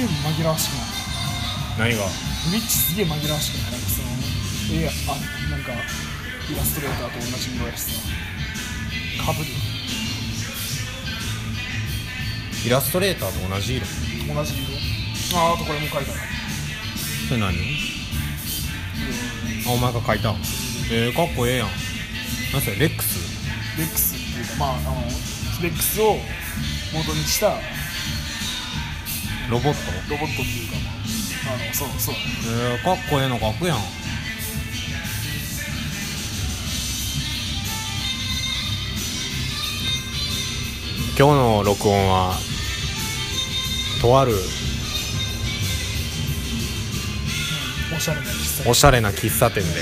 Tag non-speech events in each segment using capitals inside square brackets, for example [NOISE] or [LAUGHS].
げえ紛らわしくない何が？ミッチすげえ紛らわしくないなんかそのえあなんかイラストレーターと同じ色やしさかぶる。イラストレーターと同じ色？同じ色。あああとこれも書いてあるそれ何？あお前が書いた？ん。えー、かっこええやん。何それレックス？レックスっていうかまああのレックスを元にしたロボット？ロボットっていうかまああのそうそう。えー、かっこええの書くやん。今日の録音はとあるおしゃれな喫茶おしゃれな喫茶店で。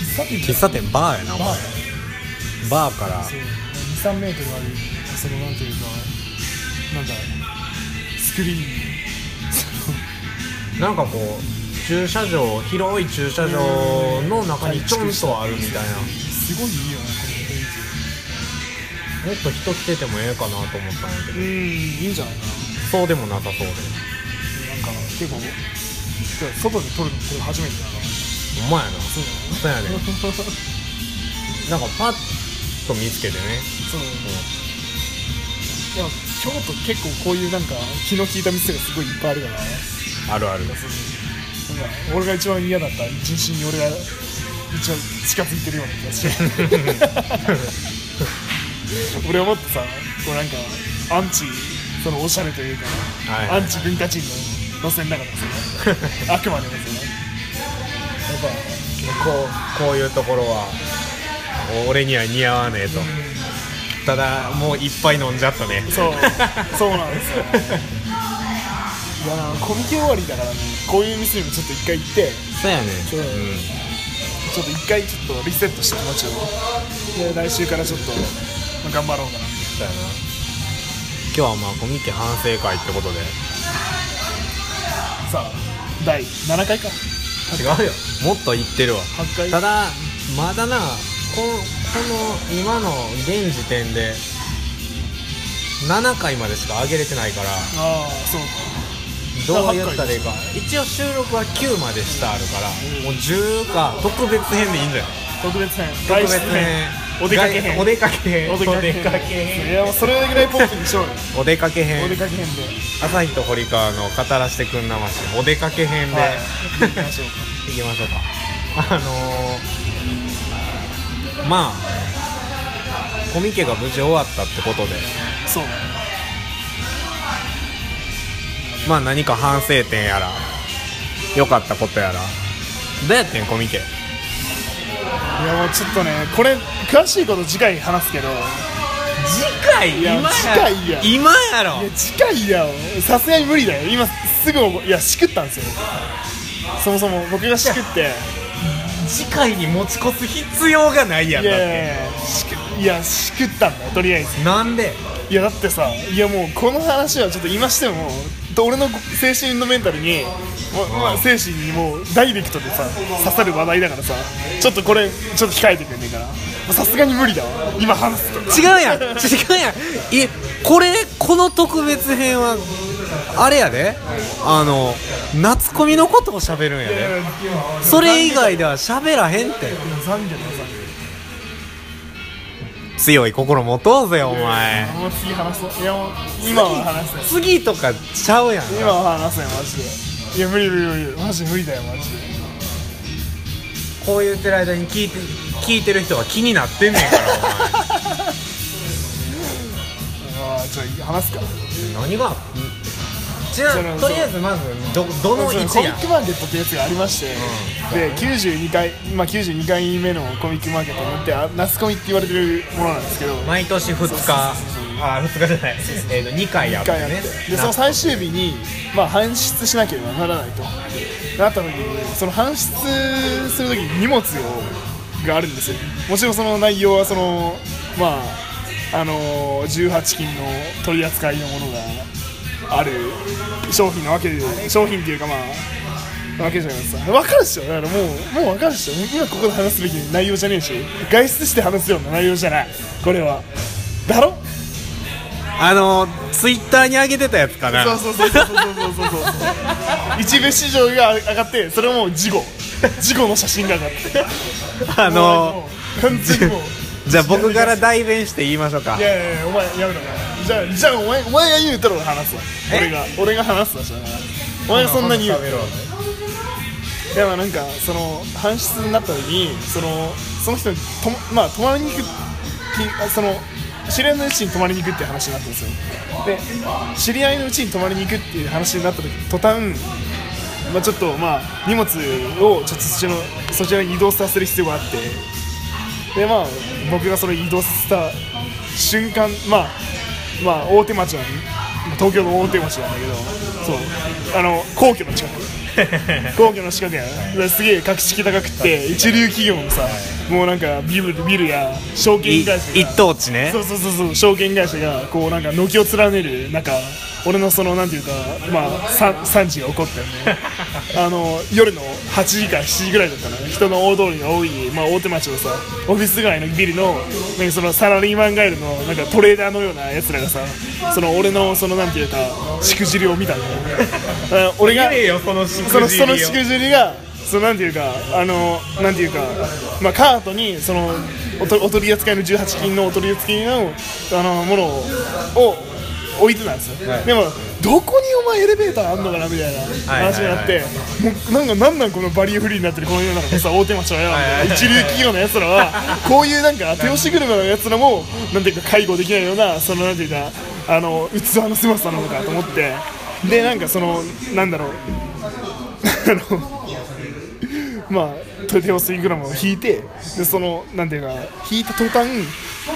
喫茶店喫茶店バーやなバー。バーから。そう。23メートルあるそのなんていうかなんだスクリーン。なんかこう駐車場広い駐車場の中にちょんとあるみたいな。すごいいいよねこの雰囲もっと人来ててもええかなと思ったんやけど。気うんいいんじゃないかそうでもなさそうで。ななんか結構外で撮るのこれ初めてだから。ほんまやな。そうやね。[LAUGHS] なんかパッと見つけてね、そう。でも京都結構こういうなんか気の利いた店がすごいいっぱいあるからあるある。なん。か俺が一番嫌だった人種に俺が一番近づいてるような気がして。[LAUGHS] 俺はもっとさこうなんかアンチそのおしゃれというか、はい。はいはいアンチ文化人の路線だからさあくまでもさ。やっぱこうこういうところは俺には似合わねえとただもういっぱい飲んじゃったね。そう。そうなんですよ。いやなコミケ終わりだからねこういう店にもちょっと一回行って。そうやね。そう。うん。ちょっと一回ちょっとリセットして気持ちをで来週からちょっと、まあ頑張ろうかな。みそうやな。今日はまあコミケ反省会ってことで。さあ第7回か。違うよ。もっと言ってるわ。8回。ただまだなここの今の現時点で7回までしか上げれてないからああそうか。どう言ったらいいか。一応収録は9まで下あるからもう10か特別編でいいんじゃない？特別編。特別編。お出かけ編。お出かけ編。お出かけ編。それぐらいポップにしようよ。お出かけ編。お出かけ編で。朝日と堀川の語らせてくんなまし。お出かけ編で、はい。行きましょうか。[LAUGHS] いきましょうか。あのー、まあコミケが無事終わったってことで。そう。まあ何か反省点やら良かったことやら。どうやってんコミケ？いやもうちょっとねこれ詳しいこと次回話すけど。次回？いや今次回や。今やろ？いや次回やさすがに無理だよ。今すぐいやしくったんですよ。僕そもそも僕がしくって次回に持ち越す必要がないやんいだって。やいやしくいやしくったんだよとりあえず。なんで？いやだってさいやもうこの話はちょっと今しても俺の精神のメンタルに、ままあ、精神にもうダイレクトでさ刺さる話題だからさちょっとこれちょっと控えてくんねえからもうさすがに無理だわ。今話すと。違うやん。違うやん。えこれこの特別編はあれやで。あの夏コミのことを喋るんやで。それ以外では喋らへんって。強い心持とうぜお前。業もう次話そう。いやもう今は話せ次とかちゃうやん。今は話せマジで。いや無理無理無理マジ無理だよマジで。こう言ってる間に聞いて聞いてる人が気になってんねんから [LAUGHS] ああじゃあ話すか。お前何が？ちなそのとりあえずまずどどの位置やコミックマーケットってやつがありまして、で92回、まあ、92回目のコミックマーケットになってあ夏コミって言われてるものなんですけど。毎年2日。あ2日じゃない、えー、と2回や1ってね。回やって。でその最終日に、まあ、搬出しなければならないと。なった時にその搬出する時に荷物をがあるんですよ。もちろんその内容はそのまああの18金の取り扱いのものがある商品なわけで商品っていうかまあわけじゃないですか分かるっしょだからもうもう分かるっしょ今ここで話すべき内容じゃねえし外出して話すような内容じゃない。これは。だろあのツイッターに上げてたやつかな。そうそうそうそうそうそうそうそう。一部市場が上がってそれはもう事後。事後の写真が上がって。あのもう完全にもう。[LAUGHS] じゃあ僕から代弁して言いましょうか。いやいやいやお前やめろじゃあじゃあお前お前が言うたら俺話すわ。え？俺が俺が話すわ。じゃあお前がそんなに言う。いやまあなんかその搬出になった時にそのその人にとまあ泊まりに行くその知り合いのうちに泊まりに行くっていう話になったんですよ。で知り合いのうちに泊まりに行くっていう話になった時途端まあちょっとまあ荷物をちょっとそちらのそちらに移動させる必要があって。でまあ僕がそれを移動させた瞬間まあまあ大手町なん東京の大手町なんだけどそう。あの皇居の近く。[LAUGHS] 皇居の近くやですげえ格式高くって一流企業のさもうなんかビルビルや証い券会社が。一等地ね。そうそうそうそう証券会社がこうなんか軒を連ねる中俺のそのなんていうかまあ産産地が起こったよね。[LAUGHS] あの夜の8時か7時ぐらいだったの人の大通りが多い、まあ、大手町のさオフィス街のビルのなんかそのサラリーマンガイルのなんかトレーダーのようなやつらがさその俺の [LAUGHS] そのなんていうかしくじりを見たんだよ。あ俺がよそのしそのそのしくじりがそのなんていうかあのなんていうかまあカートにそのおとお取り扱いの18金のお取り扱いのあのものを置いてたんですよ、でもどこにお前エレベーターあんのかなみたいな話になって、もうなんかなんなんこのバリアフリーになってるこの世の中。でさ大手町はやみたい。な一流企業のやつらはこういうなんか手押し車のやつらもなんていうか介護できないようなそのなんていうかあの器の狭さなのかと思って。でなんかそのなんだろう。あのまあトテオスイグラムを引いてでそのなんていうか引いた途端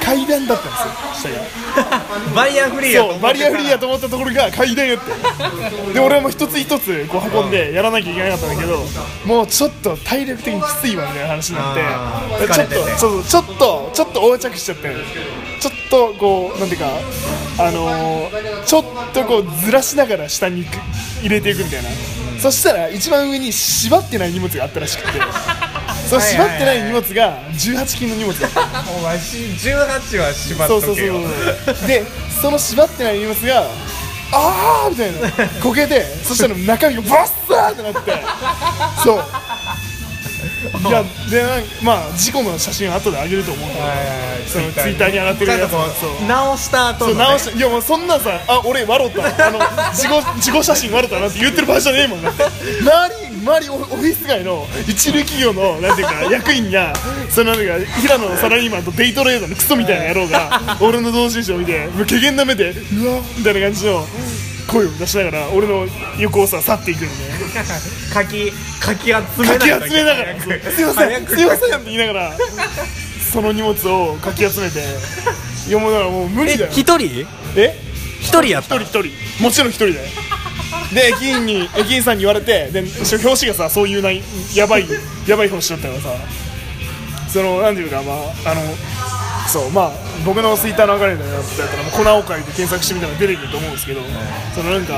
階段だったんですよ。下 [LAUGHS] がバリアフリーやとそうバリアフリーやと思ったところが階段やって。で俺も一つ一つこう運んでやらなきゃいけなかったんだけどもうちょっと体力的にきついわみたいな話になってあー。でちょっと疲れてて。そうそうちょっとちょっと横着しちゃってちょっとこうなんていうかあのーちょっとこうずらしながら下に行く入れていくみたいな、そしたら一番上に縛ってない荷物があったらしくてその縛ってない荷物が18金の荷物だった。お前し18は縛っそうそうそうとけよそう。でその縛ってない荷物があーみたいな。こけてそしたら中身がバッサーってなって。そう。いやでなんかまあ事故の写真は後で上げると思うんだけど。そのツイッターに上がってるやつ。そうう。直した後の、ね、そう直していやもうそんなんさあ俺笑ったあの自己自己写真笑ったなって言ってる場合じゃねえもんだって。周 [LAUGHS] り周りオオフィス街の一流企業のなんていうか役員がそのなんか平野のサラリーマンとデイトレードのクソみたいな野郎が俺の同人誌を見てもう怪げな目でうわみたいな感じの声を出しながら俺の横をさ去っていくのね。[LAUGHS] かきかき集めかき集めながら。すいませんすいませんって言いながらその荷物をかき集めていやもうだからもう無理だよ。え一人？え？一人やった一人一人。もちろん一人だよで駅員に駅員さんに言われてで表紙がさそういうなやばいやばい表紙だったからさそのなんていうかまああのそうまあ僕のツイッターのアカウントやったらもう粉おかりで検索してみたら出てくると思うんですけどそのなんか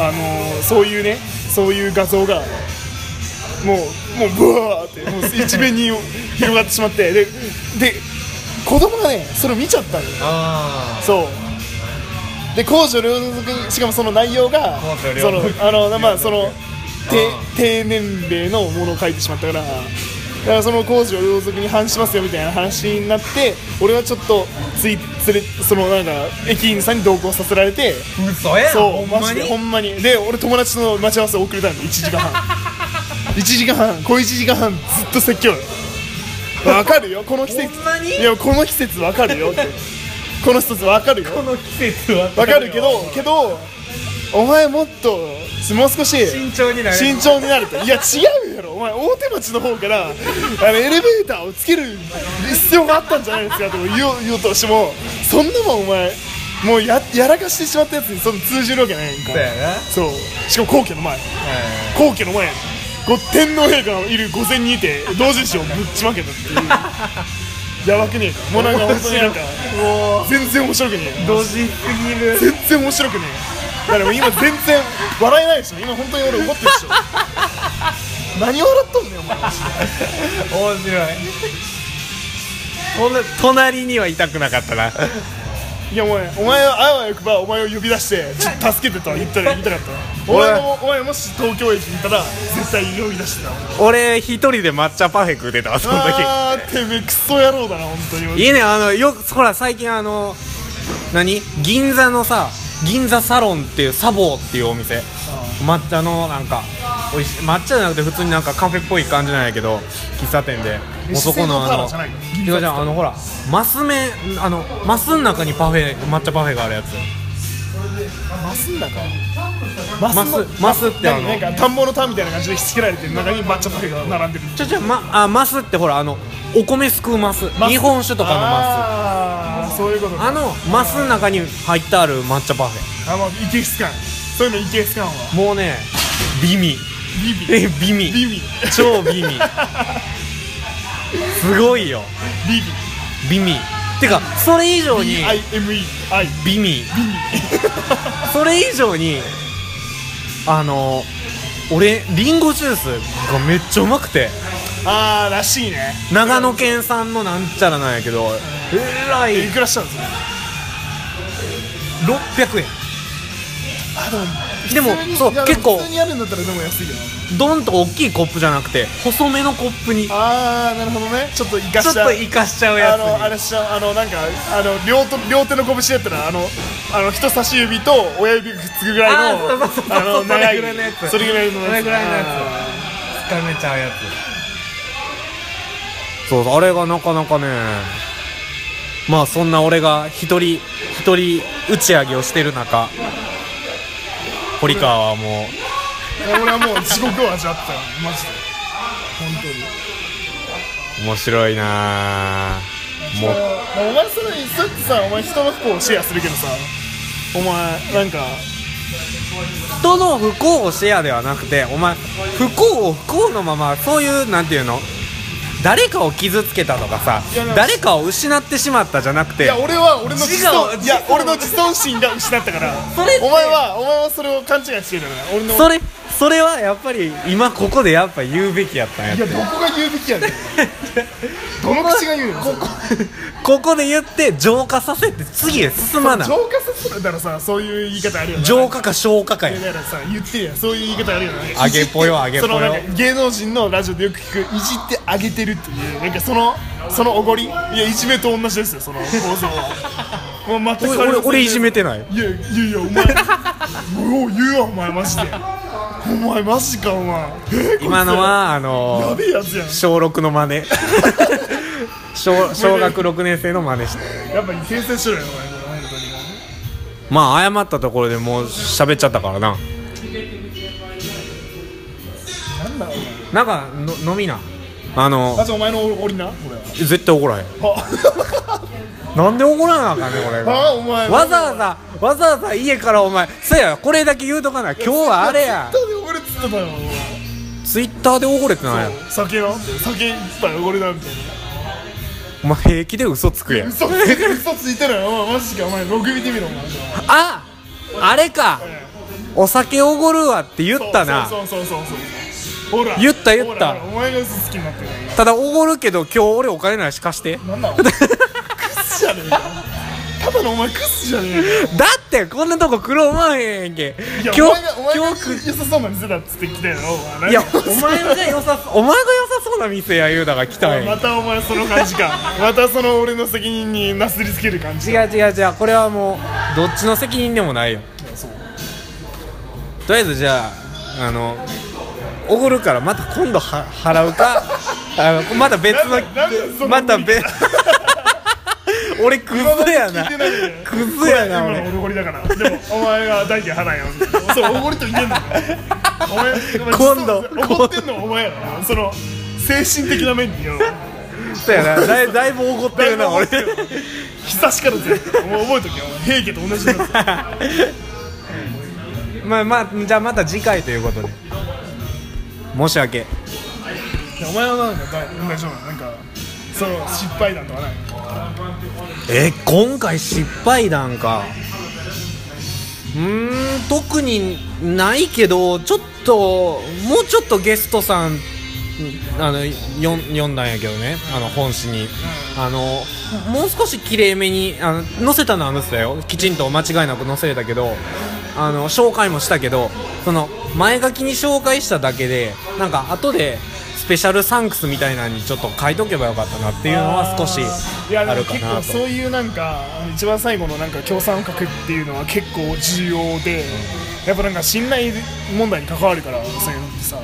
あのそういうねそういう画像がもうもうブワーってもう一面に広がってしまってでで子供がねそれを見ちゃったのよ。あそうで公序良俗にしかもその内容がそのあの [LAUGHS] まあその低低年齢のものを書いてしまったからだからその公序良俗に反しますよみたいな話になって俺はちょっとつい連れそのなんか駅員さんに同行させられてあ嘘やそうほんまに？マジでほんまに。で俺友達の待ち合わせ遅れたんで1時間半。[LAUGHS] 1時間半。小1時間半ずっと説教。よわかるよ。この季節。いやこの季節わかるよってこの季節わかるよ。この季節はわかるけどけどお前もっともう少し慎重になれ。慎重になると。いや違うやろ。お前大手町の方からあのエレベーターをつける必要があったんじゃないですかとか言おう言おうとしてもそんなもんお前もうややらかしてしまったやつにその通じるわけないやんか。そうやな。そう。しかも皇居の前。皇居の前ご天皇陛下のいる御前にいて同時誌をぶっちまけたっていう [LAUGHS] やばくね？えかもうなんか本当になんか全然面白くね。えドジすぎる。全然面白くね。えだからもう今全然笑えないでしょ。今本当に俺怒ってるでしょ。[LAUGHS] 何笑っとんねんお前。面白い。ほんな隣にはいたくなかったないやお前お前はあわよくばお前を呼び出してちょっと助けてとは言ったら言いたかった。お俺前もお前もし東京駅にいたら絶対呼び出してた。俺一人で抹茶パフェ食うてたわその時。あーてめえクソ野郎だな本当に。いいねあのよくほら最近あの何？銀座のさ銀座サロンっていうサボーっていうお店。抹茶のなんかおいしい抹茶じゃなくて普通になんかカフェっぽい感じなんやけど喫茶店で。もうそこのあの違うあのほらマス目あのマスの中にパフェ抹茶パフェがあるやつマスんだかマス。マスってあの？なんか田んぼの田みたいな感じでひっつけられてる中に抹茶パフェが並んでるちょちょまあマスってほらあのお米すくうマス。日本酒とかのマああそういうことあのマスの中に入ってある抹茶パフェ。あもうイケス感そういうのイケス感はもうね美味ビビえ美味ビビ超美味 [LAUGHS] すごいよ。ビビ美味てかそれ以上に愛美味それ以上にあの俺リンゴジュースがめっちゃうまくて。ああらしいね。長野県産のなんちゃらなんやけどえらい。いくらしたんですか？600円。あでもでもそう結構。普通にやるんだったらでも安いよドンと大きいコップじゃなくて細めのコップに。ちょああなるほどね。ちょっと生かっしたと生かしちゃうやつあのあにれしちゃうあのなんかあの両と両手の拳やったらあのあの人差し指と親指がくっつくぐらいのあの長いそれぐらいのやつ。それぐらいのやつ。それぐらいのやつ。つかめちゃうやつ。そうそうあれがなかなかねまあそんな俺が一人一人打ち上げをしてる中堀川はもう俺はもう地獄を味わったよマジで。本当に。面白いなあもうまあお前それそうやってさお前人の不幸をシェアするけどさお前なんか人の不幸をシェアではなくてお前不幸を不幸のままそういうなんていうの？誰かを傷つけたとかさ誰かを失ってしまったじゃなくていや俺は俺の自尊いや俺の自尊心が失ったから。それお前はお前はそれを勘違いしてるから俺のそれそれはやっぱり今ここでやっぱ言うべきやったんやいやどこが言うべきやねん。[LAUGHS] どの口が言うの？ここ。ここで言って浄化させて次へ進まない。浄化させるださそういう言い方あるよな。浄化か消化かや。だからさ言ってるやんそういう言い方あるよな。あげぽよあげぽよ。芸能人のラジオでよく聞くいじってあげてるっていうなんかそのそのおごり？いやいじめと同じですよその構造はもう全く俺俺俺いじめてない？いやいやいやお前もう言うわお前マジで。お前マジかお前。今のはあやのべえやつやん。小6の真似。[LAUGHS] 小小学6年生の真似して。やっぱり先生しろよお前まあ謝ったところでもう喋っちゃったからな。なんだなんかの飲みなあのお前のおごりなこれは。絶対怒らへん。[LAUGHS] なんで怒らなあかんねん俺あがお前。わざわざわざわざ家からお前。そやこれだけ言うとかな今日はあれや。ツイッターでおごれっつってたよツイッターで怒れってなん。や酒な酒一杯おごれなみたいな。お前平気で嘘つくやん。嘘ついてるマジかお前ログ見てみろお前。ああれか。お酒おごるわって言ったな。そうそうそうそうそうほら。言った言った。お前が嘘つきになってるただおごるけど今日俺お金ないし貸して。なんだお前クスじゃねえか。ただのお前クスじゃねえか。だってこんなとこ苦労まわへんけ。いや今日今日良さそうな店だっつって来たよお前。いやお前が良さお前が良さそうな店や言うだから来たんや。またお前その感じか。またその俺の責任になすりつける感じ違う違う違うこれはもうどっちの責任でもないよ。そう。とりあえずじゃああのおごるからまた今度は払うか。あのまた別のまた別 [LAUGHS] 俺クズやな。クズやな今の俺おごりだから。でもお前が代金払えよ。そうおごりと言えんのかお前今度おごってんのはお前やろ。なその精神的な面によそうやな。だいだいぶおごってるな俺。久しからずお前覚えとけよ。平家と同じなんですよ。[LAUGHS] まあまあじゃあまた次回ということで申し訳。お前はなんか大大丈夫なんかその失敗談とかない？え今回失敗談か。うーん特にないけどちょっともうちょっとゲストさんあの読ん読んだんやけどね。あの本誌に。あのもう少し綺麗めにあの載せたのは載せたよ。きちんと間違いなく載せれたけどあの紹介もしたけどその前書きに紹介しただけでなんか後でスペシャルサンクスみたいなのにちょっと書いとけばよかったなっていうのは少しあるかなと。そういうなんか一番最後のなんか協賛を書くっていうのは結構重要でやっぱなんか信頼問題に関わるからそういうのってさ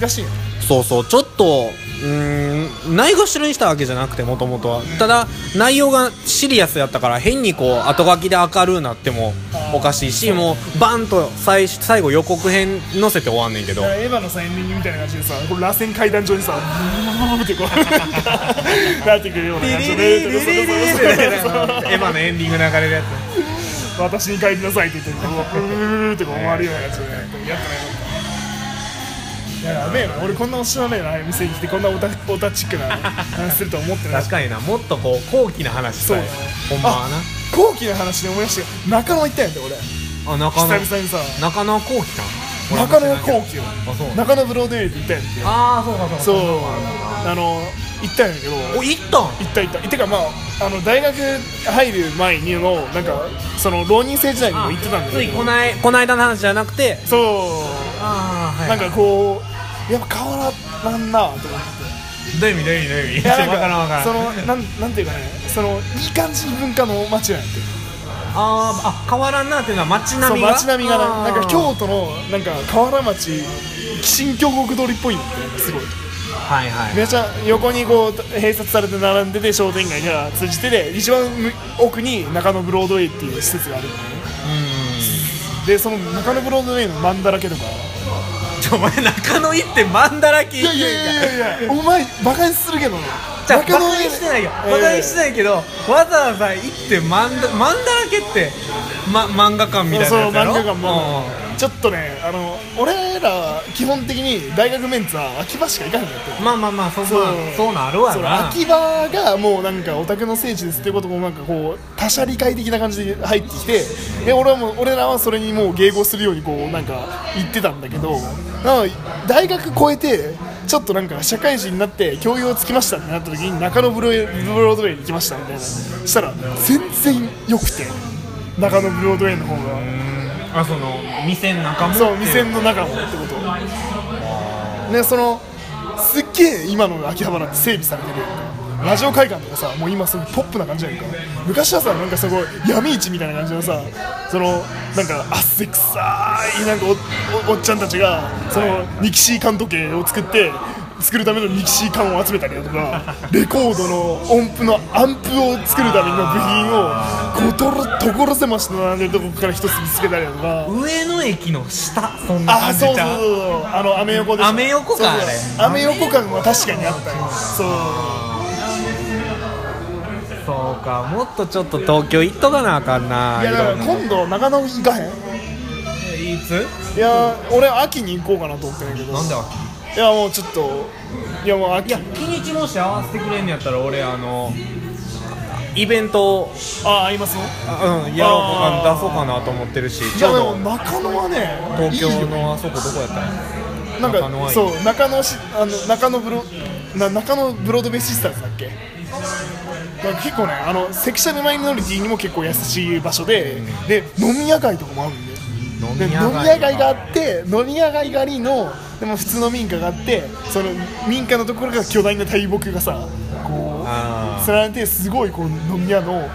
難しいよね。そうそうちょっとうんないがしろにしたわけじゃなくてもともとは。ただ内容がシリアスやったから変にこう後書きで明るくなってもおかしいしもうバンと最最後予告編載せて終わんねんけど。エヴァのさエンディングみたいな感じでさこれ螺旋階段上にさブーってこうなってくるような感じでエヴァのエンディング流れるや私に帰りなさいって言ってうブーってこう回るような感じでやってないのいややべえな。俺こんなおしゃれな店に来てこんなオタオタチックな話すると思ってつない確かにな。もっとこう高貴な話したい。そう。ほんまはな。後期の話で思い出して中野行ったんやって俺。あ中野。久々にさ。中野高貴か。中野後期よ。あそう。中野ブロードウェイで行ったんやああそうかそうかそうあの行ったんやけど。お行ったん？行った行った。てかまああの大学入る前にのなんかその浪人生時代にも行ってたんだけど。ついこないこないだの話じゃなくて。そう。ああはなんかこうやっぱ変わらんなと思って。どういう意味？どういう意味？どういう意味？いやなんわからんわからん。そのなんなんていうかねそのいい感じ文化の街なんやって。あーあ変わらんなっていうのは街並みが？街並みがねあー。なんか京都のなんか河原町新京極通りっぽいんだってすごい。はいはい。めちゃ横にこう併設されて並んでて商店街が通じてで一番奥に中野ブロードウェイっていう施設があるのね。でその中野ブロードウェイのマンだらけとかお前中野行ってマンだらけいやいやいやいやいやお前バカにするけどな。じゃあバカにしてないよ。えーバカにしてないけどわざわざ行ってマンダマンだらけって、ま、漫画館みたいなそうやつやろ？漫画館も。うんちょっとねあの俺ら基本的に大学メンツは秋葉しか行かへんかったよまあまあまあそそう。まあそうなるわそのな秋葉がもうなんかオタクの聖地ですってこともなんかこう他者理解的な感じで入ってきてで俺はもう俺らはそれにもう迎合するようにこうなんか言ってたんだけどなんか大学超えてちょっとなんか社会人になって教養つきましたってなった時に中野ブロブロードウェイに行きましたみたいな。したら全然良くて中野ブロードウェイの方が。あその店の中も。そう店の中も。ってことねそのすっげえ今の秋葉原って整備されてるやんかラジオ会館とかさもう今すごいポップな感じやんか。昔はさなんかすごい闇市みたいな感じのさそのなんか汗臭いなんかおおおっちゃんたちがそのニキシー缶時計を作って作るためのニキシー缶を集めたりだとかレコードの音符のアンプを作るための部品をことろ所狭しと並んでるとこから一つ見つけたりだとか。上野駅の下そんなあ感じそうそうちゃうそう。あのアメ横でアメ横かあれ。アメ横感は確かにあったよ。そうそうかもっとちょっと東京行っとかなあかんないいやだから今度長野行かへん？いつ？いや俺秋に行こうかなと思ってんけど。なんで秋？いやもうちょっといやもう秋。いや日にちもし合わせてくれんのやったら俺あのイベントああいますあうんやろうか出そうかなと思ってるし。いやでも中野はね東京のあそこどこやったんやなんかそう中野しあの中野ブロな中野ブロードベーシスターズだっけ？結構ねあのセクシャルマイノリティにも結構優しい場所で、で飲み屋街とかもあるんで。飲で飲み屋街があって飲み屋街狩りのでも普通の民家があってその民家のところが巨大な大木がさこあう連ねてすごいこう飲み屋の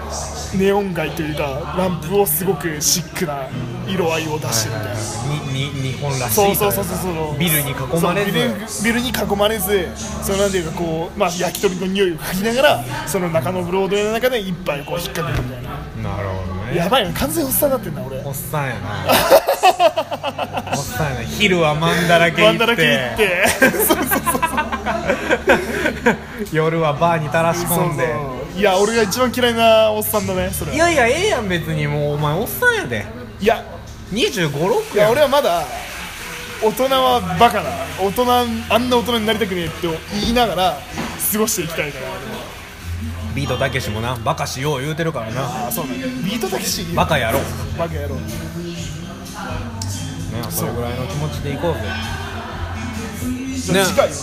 ネオン街というかランプをすごくシックな色合いを出してるみたいな。ーにに日本らしいそうそうそうそうそう。ビルに囲まれず。そうビルに囲まれずそのなんていうかこう、まあ、焼き鳥の匂いを嗅ぎながらその中のブロードウェイの中で一杯こう引っ掛けるみたいな。なるほどね。やばいな完全におっさんになってんな俺。おっさんやな。[LAUGHS] おっさんやな。昼はマンだらけ行って。ワンダだけ行って。そうそう [LAUGHS] 夜はバーに垂らし込んで。いや俺が一番嫌いなおっさんだねそれ。いやいやええやん別に。もうお前おっさんやで。いや。2 5 6いややん俺はまだ大人はバカだ大人あんな大人になりたくねえって言いながら過ごしていきたいから。ビートたけしもなバカしよう言うてるからな。あそうなんだ。ビートたけし。バカやろバカ野郎ねそれぐらいの気持ちでいこうぜ。じゃあ次回は、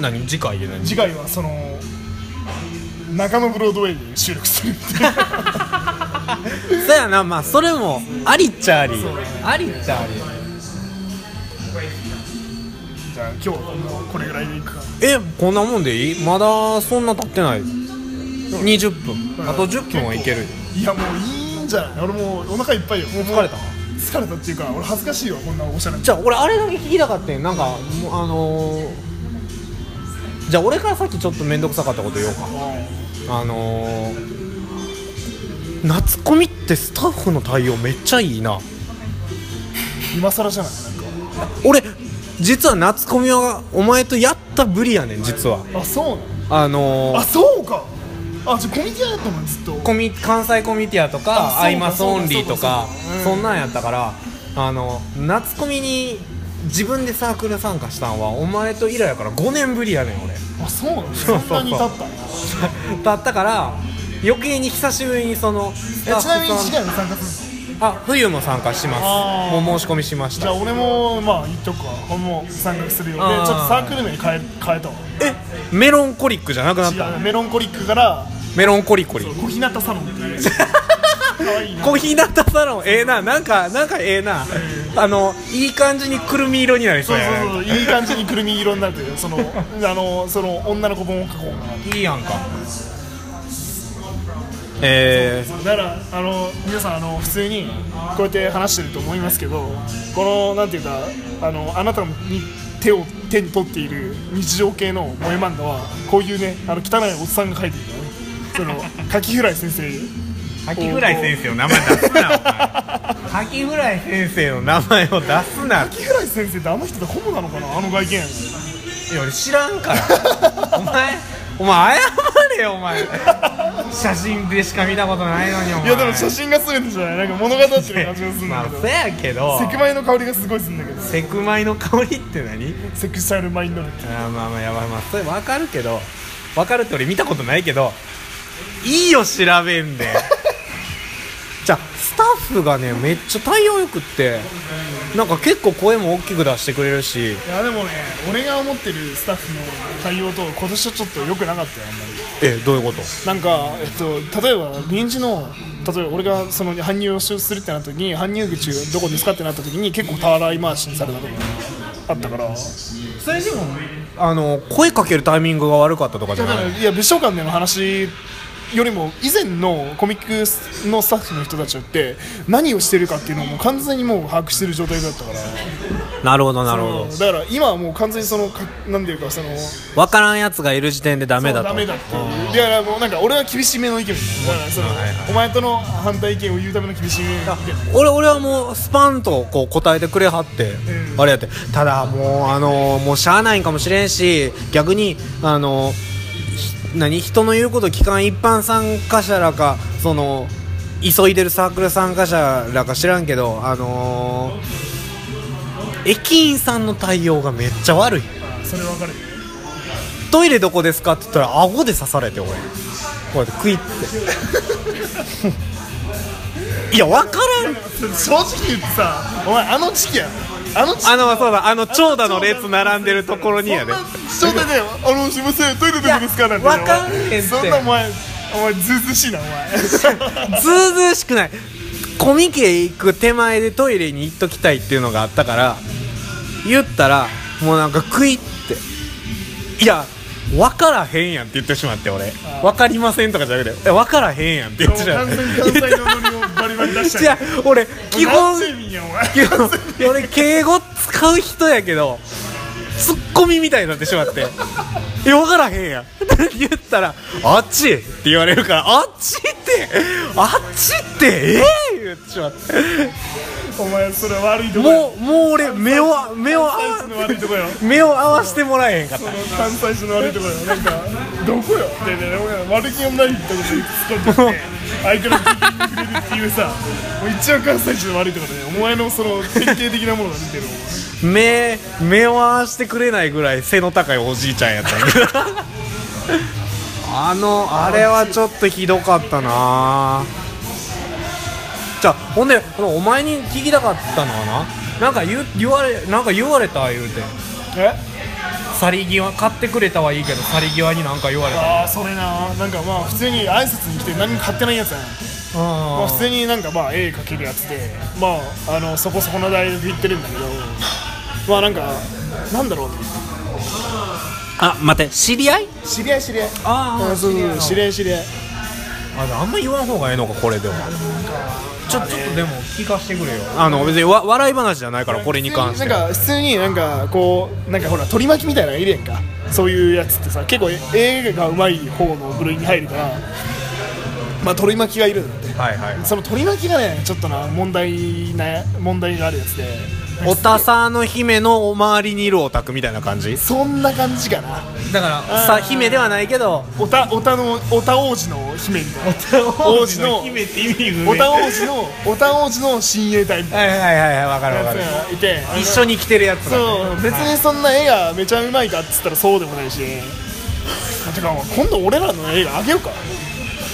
何？次回で何？次回はその中野ブロードウェイで収録するって [LAUGHS] そうやな。まあそれもありっちゃあり。ありっちゃあり。じゃあ今日はこれぐらいでいくか。えこんなもんでいい？まだそんな経ってない。20分。あと10分はいけるいやもういいんじゃない？俺もうお腹いっぱいよ。もう疲れた？疲れたっていうか俺恥ずかしいよこんなおしゃれな。じゃあ俺あれだけ聞きたかったんなんかもうあのー、じゃあ俺からさっきちょっと面倒くさかったこと言おうか。あのー、夏コミってスタッフの対応めっちゃいいな。今更じゃない？なんか俺実は夏コミはお前とやったぶりやねん実は。あそうなの？あのあー、そうか。あじゃあコミティアやったもんずっと。コミ関西コミティアとあかアイマスオンリーとかそんなんやったからあの夏コミに自分でサークル参加したんはお前と以来やから5年ぶりやねん俺。あそうなのうそんそう。なに経っただったから余計に久しぶりにそのスタッフえちなみに次回も参加するのあ冬も参加します。もう申し込みしました。じゃあ俺もまあ言っとくわ俺も参加するよでちあーょっとサークル名変え変えたわ。えメロンコリックじゃなくなっ違たうメロンコリックからメロンコリコリ小日向サロンっていう。[LAUGHS] かわいいな。小日向サロン。ええな。なんかなんかええなあのいい感じにくるみ色になりそそううやそうそういい感じにくるみ色になってるそのあのその女の子本を書こう。かないいやんか。えー、だからあの皆さんあの普通にこうやって話してると思いますけどこのなんていうかあのあなたに手を手に取っている日常系の萌え漫画はこういうねあの汚いおっさんが書いてるからね。そのカキフライ先生カキフライ先生の名前出すなカキフライ先生の名前を出すな。カキフライ先生ってあの人とホモなのかなあの外見。いや俺知らんから。お前お前謝れよお前。写真でしか見たことないのにお前。いやでも写真が全てじゃない。なんか物語ってる感じがするんだけど。まあそやけど。セクマイの香りがすごいするんだけど。セクマイの香りって何？セクシャルマインドリテあーまあまあやばい。まあそれ分かるけど。分かるって俺見たことないけど。いいよ調べんでスタッフがねめっちゃ対応よくってなんか結構声も大きく出してくれるし。ィいやでもね俺が思ってるスタッフの対応と今年はちょっと良くなかったよあんまり。えどういうこと？なんか、えっと、例えば臨時の例えば俺がその搬入をするってなった時に搬入口どこですかってなった時に結構たらい回しにされたとかあったから。それでもあの声かけるタイミングが悪かったとかじゃだない？いや別所間での話よりも以前のコミックのスタッフの人たちって何をしてるかっていうのをもう完全にもう把握してる状態だったから。なるほどなるほど。だから今はもう完全にそのかなんていうかその分からんやつがいる時点でダメだと。ダメだっていう。いやもうなんか俺は厳しめの意見だからその、お前との反対意見を言うための厳しめ俺俺はもうスパンとこう答えてくれはって、ん。あれやって。ただもうあのもうしゃあないんかもしれんし逆にあのひ何？人の言うこと聞かん一般参加者らかその急いでるサークル参加者らか知らんけどあのー駅員さんの対応がめっちゃ悪い。それ分かる。トイレどこですかって言ったら顎で刺されて俺こうやってクイって。[LAUGHS] いや分からん。正直言ってさお前あの時期や。あの時期。あのそうだあの長蛇の列並んでるところにやで。そんな状態で「あのすいませんトイレどこですか?」なんていやわかんへんって。そんなお前お前ずうずうしいなお前。[LAUGHS] ずうずうしくない。コミケ行く手前でトイレに行っときたいっていうのがあったから言ったらもうなんかクイって。いや分からへんやんって言ってしまって俺。分かりませんとかじゃなくてえ分からへんやんって言ってしまって完全に関西のノリをバリバリ出した違う。[LAUGHS] 俺基本俺敬語使う人やけどツッコミみたいになってしまって「え分からへんやん」っ [LAUGHS] て言ったら「あっち!」って言われるから「あっちってあっちってええ言ってしまって。お前それ悪いとこや。もうもう俺目を目を [LAUGHS] 目を合わせてもらえへんかっその関西人の悪いとこよなんかどこよ。ってね俺悪気のないとこで突っ込 [LAUGHS] 相手の聞いてくれるっていうさもう一番関西人の悪いところでお前のその典型的なものが見てる目目を合わせてくれないぐらい背の高いおじいちゃんやったあのあれはちょっとひどかったなじゃあほんでお前に聞きたかったのはななんか言言われなんか言われた言うてえ去り際買ってくれたはいいけど去り際になんか言われたああそれななんかまあ普通に挨拶に来て何も買ってないやつやん。まあ、普通になんかまあ絵描けるやつでまああのそこそこの大学行ってるんだけどまあなんかなんだろうね。あ待って知り合い？知り合い知り合い。あうんそうそう知り合い知り合いあああんま言わん方がええのかこれではちょっとでも聞かしてくれよ。あの別にわ笑い話じゃないからこれに関して。なんか普通になんかこうなんかほら取り巻きみたいなのいるやんか。そういうやつってさ結構絵がうまい方の部類に入るからまあ取り巻きがいるんだって。はいはい。その取り巻きがねちょっとな問題な問題があるやつでおたさの姫の周りにいるオタクみたいな感じ？そんな感じかな。だからさ姫ではないけどおたおたのおた王子の姫みたいな。王子の姫って意味不おた王子のおた王子の親衛隊みたいはいはいはいはいわかるわなかる。いて。一緒に来てるやつそう。別にそんな絵がめちゃうまいかっつったらそうでもないし。てか今度俺らの映画あげようか。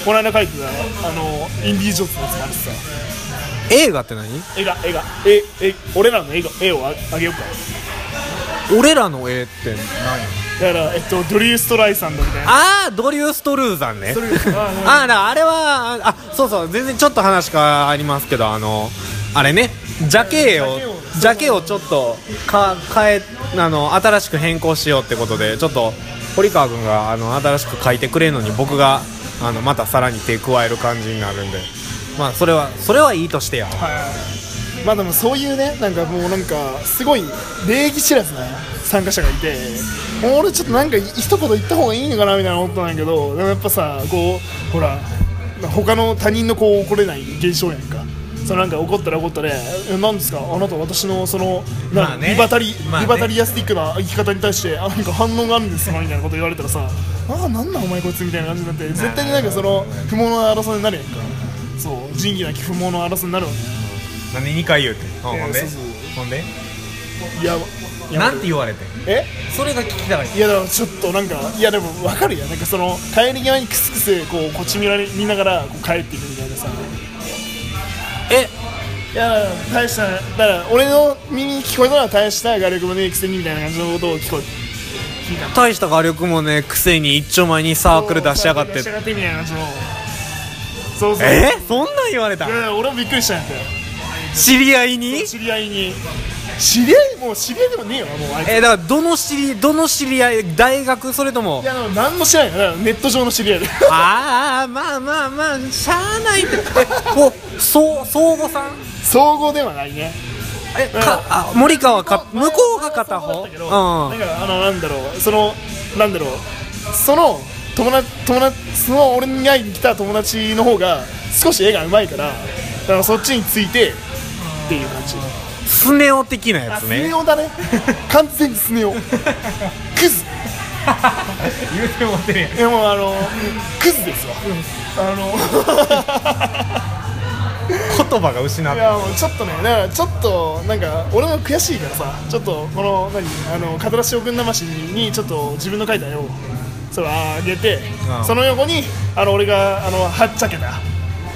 この間描いてたあのインディ・ージョーンズのやつもあるしさ映画って何？絵が絵がええ俺らの絵が絵をああげようか。俺らの絵って何？だからえっとドリュー・ストライサンドみたいな。ああドリューストルーザンね。それあああだあれはあそうそう全然ちょっと話変わりますけどあのあれね。ジャケをジャケをジャケをちょっとか変えあの新しく変更しようってことでちょっと堀川君があの新しく書いてくれるのに僕があのまたさらに手加える感じになるんでまあそれはそれはいいとしてやはいまあでもそういうねなんかもうなんかすごい礼儀知らずな参加者がいてもう俺ちょっとなんか一言言った方がいいのかなみたいな思ったんだけどでもやっぱさこうほら他の他人のこう怒れない現象やんか。そのなんか怒ったら怒ったで「え何ですか？あなた私のそのなまあね。リバタリ、まあね。リバタリアスティックな生き方に対してあなんか反応があるんですか?」みたいなこと言われたらさ「ああなんなんお前こいつ」みたいな感じになって絶対になんかその不毛な争いになるやんかそう仁義なき不毛の争いになるわけ。なんで2回言うて、ほんで？そうそう。ほんで？いやいやなんて言われてえ？それが聞きたい。いやだからちょっとなんかいやでも分かるよ。なんかその帰り際にクスクスこうこっち見られ見ながらこう帰っていくみたいなさ。え？いや大しただから俺の耳に聞こえたのは大した画力もねえくせにみたいな感じのことを聞こえ大した画力もねくせに一丁前にサークル出しやがって出しやがってみたいな感じのそうそう。え？そんなん言われた？いやいや俺もびっくりしたんやて。知り合いに？知り合いに。知り合いもう知り合いでもねえよもうあいつ。えだからどの知りどの知り合い？大学？それとも？いやでも何も知らないよだからネット上の知り合いで。[LAUGHS] ああまあまあまあしゃあないって。えおそう相互さん？総合ではないね。えかあ森川か向こうが片方？だけどうん。なんかあのなんだろうそのなんだろう。その友達友達その俺に会いに来た友達の方が少し絵が上手いからだからそっちについてっていう感じ。スネ夫的なやつね。ネ夫だね。[LAUGHS] 完全にスネ夫。クズ。言うてもてるやん。でもあのクズですわ、あの。[LAUGHS] 言葉が失っいたやもうちょっとねだからちょっとなんか俺も悔しいからさちょっとこの何あの片田翔くん魂にちょっと自分の書いた絵をそれあげてうん。その横にあの俺があのはっちゃけた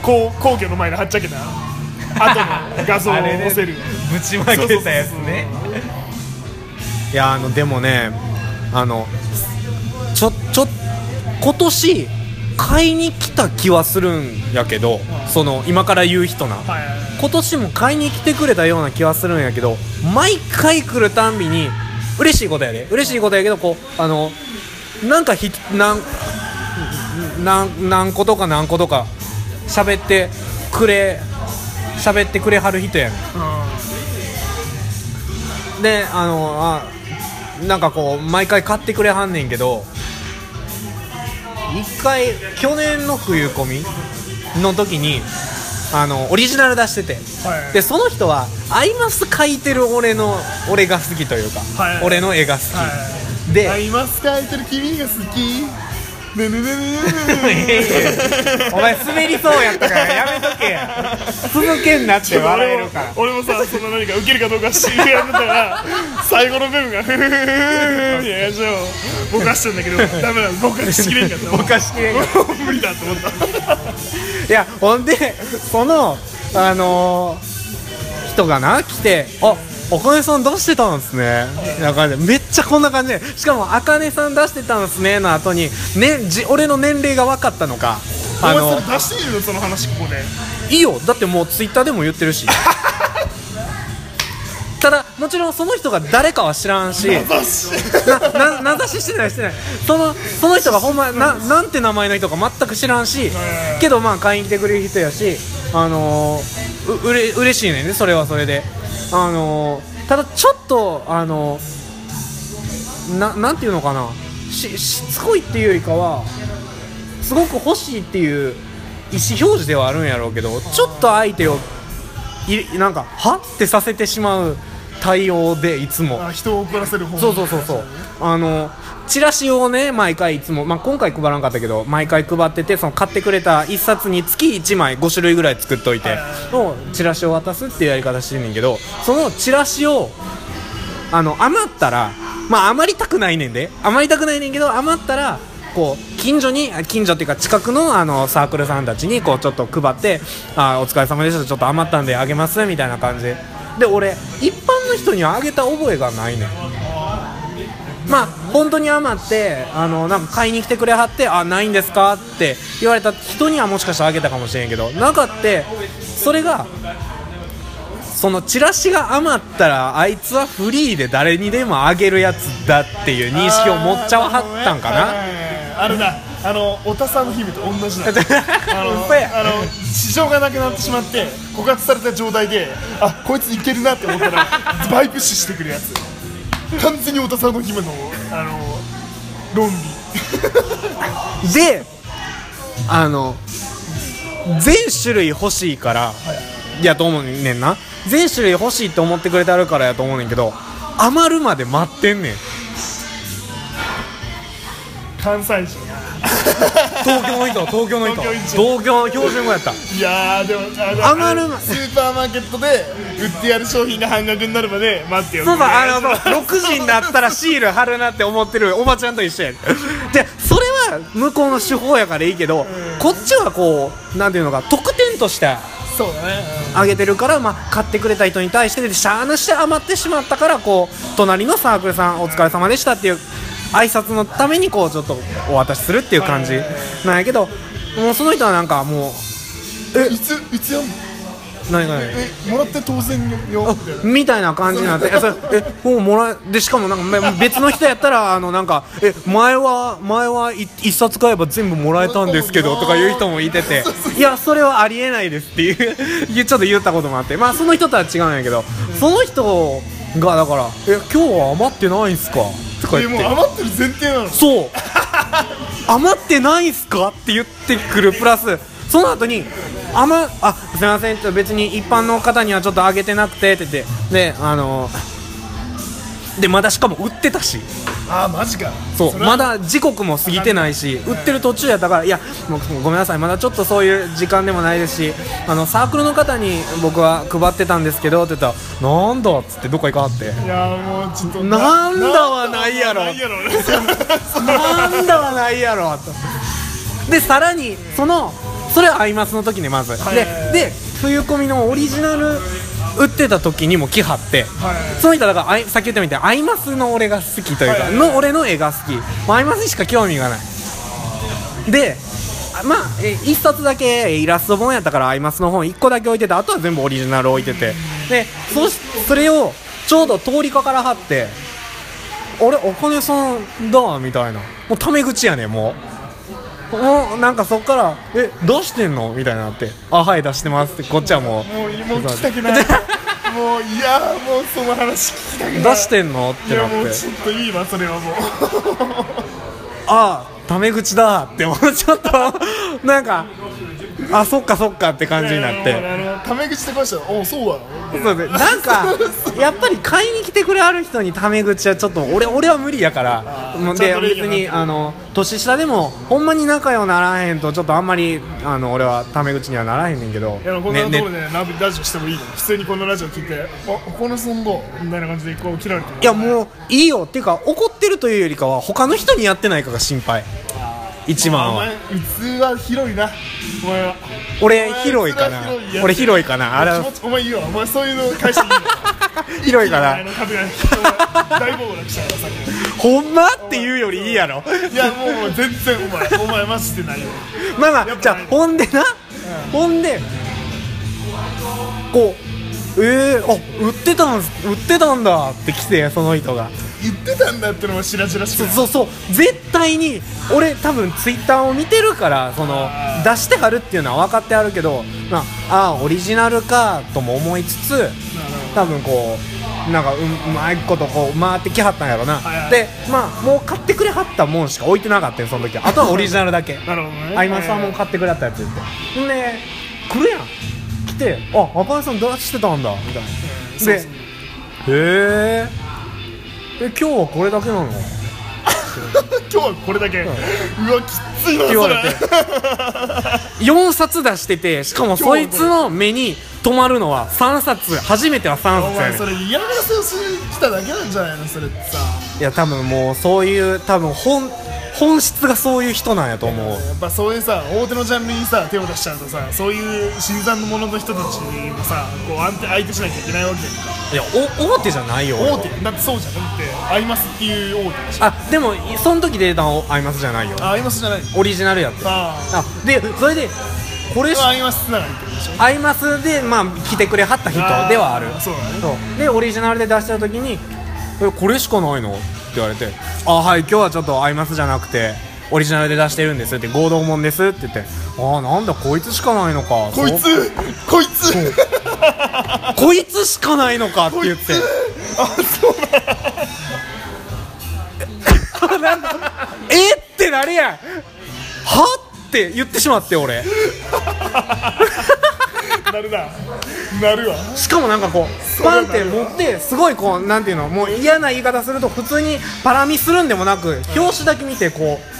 皇皇居の前ではっちゃけた後の画像を [LAUGHS] 載せる。ぶちまけたやつね。いやあのでもねあのちょちょ今年買いに来た気はするんやけどその今から言う人な。はいはいはい。今年も買いに来てくれたような気はするんやけど毎回来るたんびに嬉しいことやで。嬉しいことやけどこうあのなんかひなんなん何個とか何個とか喋ってくれ喋ってくれはる人やねん。であのあなんかこう毎回買ってくれはんねんけど一回去年の冬込みの時にあのオリジナル出してて。はい。でその人はアイマス描いてる俺の俺が好きというか、はい。俺の絵が好き、はいであ今使えてる君が好き？ねねねねねねお前滑りそうやったからやめとけや続けんなって笑えるから俺もさその何か受けるかどうか知りやめたら最後の部分がフフフフフみたいな感じをぼかしてんだけどダメなのぼかしきれんかったぼかしきれんかもう無理だと思ったいやほんでそのあのー人がな来てああかねさん出してたんですね。な感じでめっちゃこんな感じで。しかもあかねさん出してたんですねの後に、ね、じ俺の年齢が分かったのか。あのそれ出してみるよその話ここで。いいよ。だってもうツイッターでも言ってるし [LAUGHS] ただもちろんその人が誰かは知らんし名指し。名指ししてないしてない。そのその人がほんまななんて名前の人か全く知らんしけどまあ買いに来てくれる人やしあのー、ううれ嬉しいねんねそれはそれで。あのー、ただちょっとあのー、ななんていうのかな。ししつこいっていうよりかはすごく欲しいっていう意思表示ではあるんやろうけどちょっと相手をいなんかは？ってさせてしまう対応でいつも。あ人を怒らせる方そうそうそうそう。あのチラシをね毎回いつも、まあ、今回配らんかったけど毎回配っててその買ってくれた1冊につき1枚5種類ぐらい作っといてのチラシを渡すっていうやり方してんねんけどそのチラシをあの余ったらまあ余りたくないねんで。余りたくないねんけど余ったらこう近所にあ近所っていうか近くのあのサークルさんたちにこうちょっと配って「あお疲れ様でしたちょっと余ったんであげます」みたいな感じでで俺一般の人にはあげた覚えがないねん。まあ本当に余ってあのなんか買いに来てくれはってあないんですか？って言われた人にはもしかしたらあげたかもしれんけどなかってそれがそのチラシが余ったらあいつはフリーで誰にでもあげるやつだっていう認識を持っちゃわはったんかな。あれだあのおたさんの姫と同じだ [LAUGHS] あのあの市場がなくなってしまって枯渇された状態であこいついけるなって思ったら [LAUGHS] バイプ視してくるやつ。完全におたさんの姫のあの論理。[LAUGHS] であの全種類欲しいからやと思うねんな。全種類欲しいって思ってくれてあるからやと思うねんけど余るまで待ってんねん関西人。東京の人東京の人。東京一東京標準語やった。いやーでもあの余るスーパーマーケットで売ってやる商品が半額になるまで待ってよ。そうそうあのそう6時になったらシール貼るなって思ってるおばちゃんと一緒やでそれは向こうの手法やからいいけど、こっちはこうなんていうのか特典としてそうだね、あげてるから、まあ、買ってくれた人に対してでしゃーなして余ってしまったからこう隣のサークルさんお疲れ様でしたっていう挨拶のためにこうちょっとお渡しするっていう感じなんやけどもうその人はなんかもうん、いついつやんの？う何何？えもらって当然よみたいな。感じになって [LAUGHS] えそれえもうもらえでしかもなんかめ別の人やったらあのなんかえ前は前はい一冊買えば全部もらえたんですけどとかいう人もいてていやそれはありえないですっていういうちょっと言ったこともあってまあその人とは違うんやけどその人がだからえ今日は余ってないんすかとか言って。余ってる前提なの。そう。余ってないんすかって言ってくるプラスその後に余あすみません別に一般の方にはちょっとあげてなくてって言って。であのでまだしかも売ってたし。あーマジか。そう。まだ時刻も過ぎてないし売ってる途中やったからいやもうごめんなさいまだちょっとそういう時間でもないですしあのサークルの方に僕は配ってたんですけどって言ったらなんだっつってどっか行かはって。いやーもうちょっとなんだはないやろ。なんだはないやろ。とでさらにそのそれはアイマスの時ねまず、はい。でで冬込みのオリジナル売ってた時にも来はって、はい。その人だからさっき言ったみたいにアイマスの俺が好きというか、はいの俺の絵が好き。もうアイマスにしか興味がない。でまあえ1冊だけイラスト本やったからアイマスの本1個だけ置いててあとは全部オリジナル置いてて。でそしそれをちょうど通りかからはってあれお金さんだみたいな。もうタメ口やねもうもうなんかそっから「え出してんの?」みたいになって「あはい出してます」ってこっちはもう。もうもう聞きたくない。[LAUGHS] もういやーもうその話聞きたくない。出してんの？っていなって。やもうちょっといいわそれはもう。ああタメ口だってもうちょっとなんかあそっかそっかって感じになって。タメ口ってこうした。らおそうだろそうでなんかやっぱり買いに来てくれある人にタメ口はちょっと俺俺は無理やから。で別をにあの年下でもほんまに仲良ならへんとちょっとあんまりあの俺はタメ口にはならへんねんけど。いやこんなとこねろでねラブラジオしてもいいの？普通にこのラジオ聞いて「あおこのソンゴ」みたいな感じでこう切られてる。いやもういいよ。っていうか怒ってるというよりかは他の人にやってないかが心配一お番は前器広いな。お前は。俺広いかな。俺広いかな。あれお前いいわ。お前そういうの返していいの広いからあの壁が人が大暴落したからさほんまっていうよりいいやろ。いやもう全然お前お前マジでないよ。まあまあじゃあほんでな、ほんでこうえー、あ売ってたん売ってたんだって来てその人が言ってたんだってのも白々しくそうそうそう。絶対に俺多分ツイッターを見てるからそのあ出してはるっていうのは分かってあるけど、まあ、あーオリジナルかとも思いつつ多分こうなんかううまいことこう回ってきはったんやろな、はいはい。でまあもう買ってくれはったもんしか置いてなかったよその時は。[LAUGHS] あとはオリジナルだけ。なるほどね。アイマスさんも買ってくれはったやつ言ってんで来るやん。来て「あ赤井さん出してたんだ」みたいな。うそうへー。え今日はこれだけなの？[LAUGHS] 今日はこれだけ。うわきついな言われそれ。[LAUGHS] て4冊出しててしかもそいつの目に留まるのは3冊。初めては3お冊やね前それ嫌がらせをしに来ただけなんじゃないのそれってさ。いや多分もうそういう多分本本質がそういう人なんやと思う。やっぱそういうさ大手のジャンルにさ手を出しちゃうとさそういう新参の者の人たちにもさこう相手相手しなきゃいけないわけやんか。いやお大手じゃないよ大手？だってそうじゃん。だってアイマスっていう大手あでもその時出たのアイマスじゃないよ。あアイマスじゃない。のオリジナルやってああ。でそれでこれアイマスつながりってことでしょ。アイマスでまあ来てくれはった人ではある。そうだね。でオリジナルで出した時に「えこれしかないの?」って言われて「あはい今日はちょっとアイマスじゃなくてオリジナルで出してるんです」って「合同もんです」って言って「ああなんだこいつしかないのか」こいつこいつ。こいつしかないのかって言って。あそうだえってなるやん。はって言ってしまって俺。[LAUGHS] なるな。なるわ。しかもなんかこうパンって持ってすごいこうなんていうのもう嫌な言い方すると普通にパラ見するんでもなく表紙だけ見てこう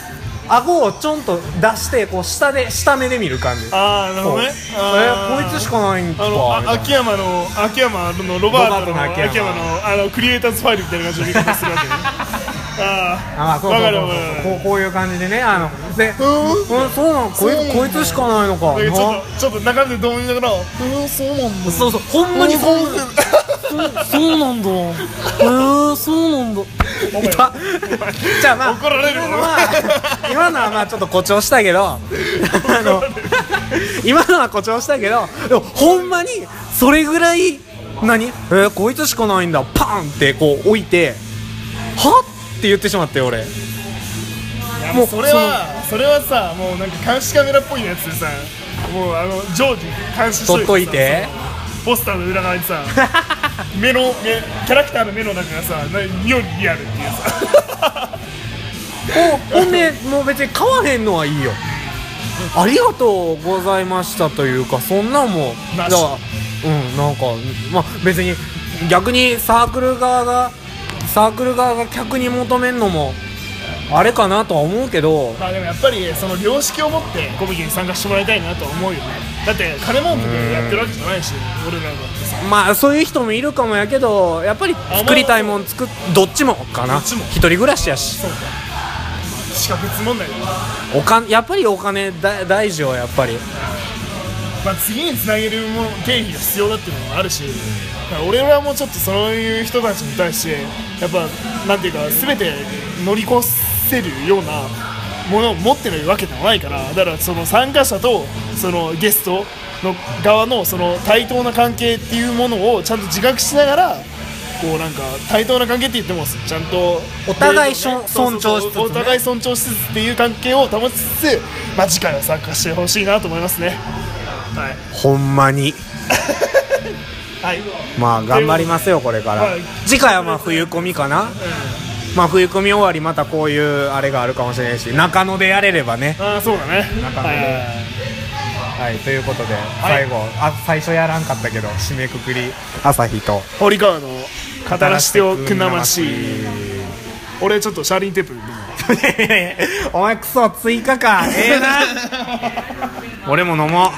顎をちょんと出してこう下で下目で見る感じ。ああなるほどね。えこいつしかないんか。あの秋山の秋山のロバートの秋山。のあのクリエイターズファイルみたいな感じの見方するわけねああまああそうそうそうわかるわかる。わかるこうこういう感じでねあのでうん。うんそうなの？こいこいつしかないのか。だけどちょっとちょっと中でどう言いながら「うんそうなんだ」そうそうほんまに [LAUGHS] そう。そうなんだ。へえそうなんだ。いたじゃあまあ怒られる今のは今のはまあちょっと誇張したけど。あの今のは誇張したけどでもほんまにそれぐらい何？えー、こいつしかないんだ。パンってこう置いて。はって言ってしまって俺。もうそれはそれはさもうなんか監視カメラっぽいやつでさもうあの常時監視しと取っといて。さポスターの裏側にさ [LAUGHS] 目の目キャラクターの目の中がさな妙にリアルっていうさ。ほほんでもう別に買わへんのはいいよ。ありがとうございましたというかそんなんもだからうんなんかまあ別に逆にサークル側がサークル側が客に求めんのもあれかなとは思うけど。まあでもやっぱりその良識を持ってコミケに参加してもらいたいなとは思うよね。だって金儲けでやってるわけじゃないし俺らだってさまあそういう人もいるかもやけどやっぱり作りたいもん作っどっちもかな。どっちも。一人暮らしやし。そうか。資格質問題だよ。お金やっぱりお金だ大事よやっぱりまあ、次につなげるも経費が必要だっていうのもあるし、だから俺らもちょっとそういう人たちに対してやっぱなんていうか全て乗り越せるようなものを持ってるわけでもないからだからその参加者とそのゲストの側のその対等な関係っていうものをちゃんと自覚しながらこうなんか対等な関係って言ってもちゃんとお互い尊重しつつお互い尊重しつつっていう関係を保ちつつ、まあ、次回は参加してほしいなと思いますね。はい。ほんまに。[LAUGHS] はい。まあ頑張りますよこれから、はい。次回はまあ冬コミかな、まあ冬コミ終わりまたこういうあれがあるかもしれないし中野でやれればね。ああそうだね。中野で。はい。はいということで、最後。あ最初やらんかったけど締めくくり。朝日と。堀川の語らし。ておくなまし。俺ちょっとシャーリンテープ [LAUGHS] お前クソ追加か。ええな。[LAUGHS] 俺も飲もう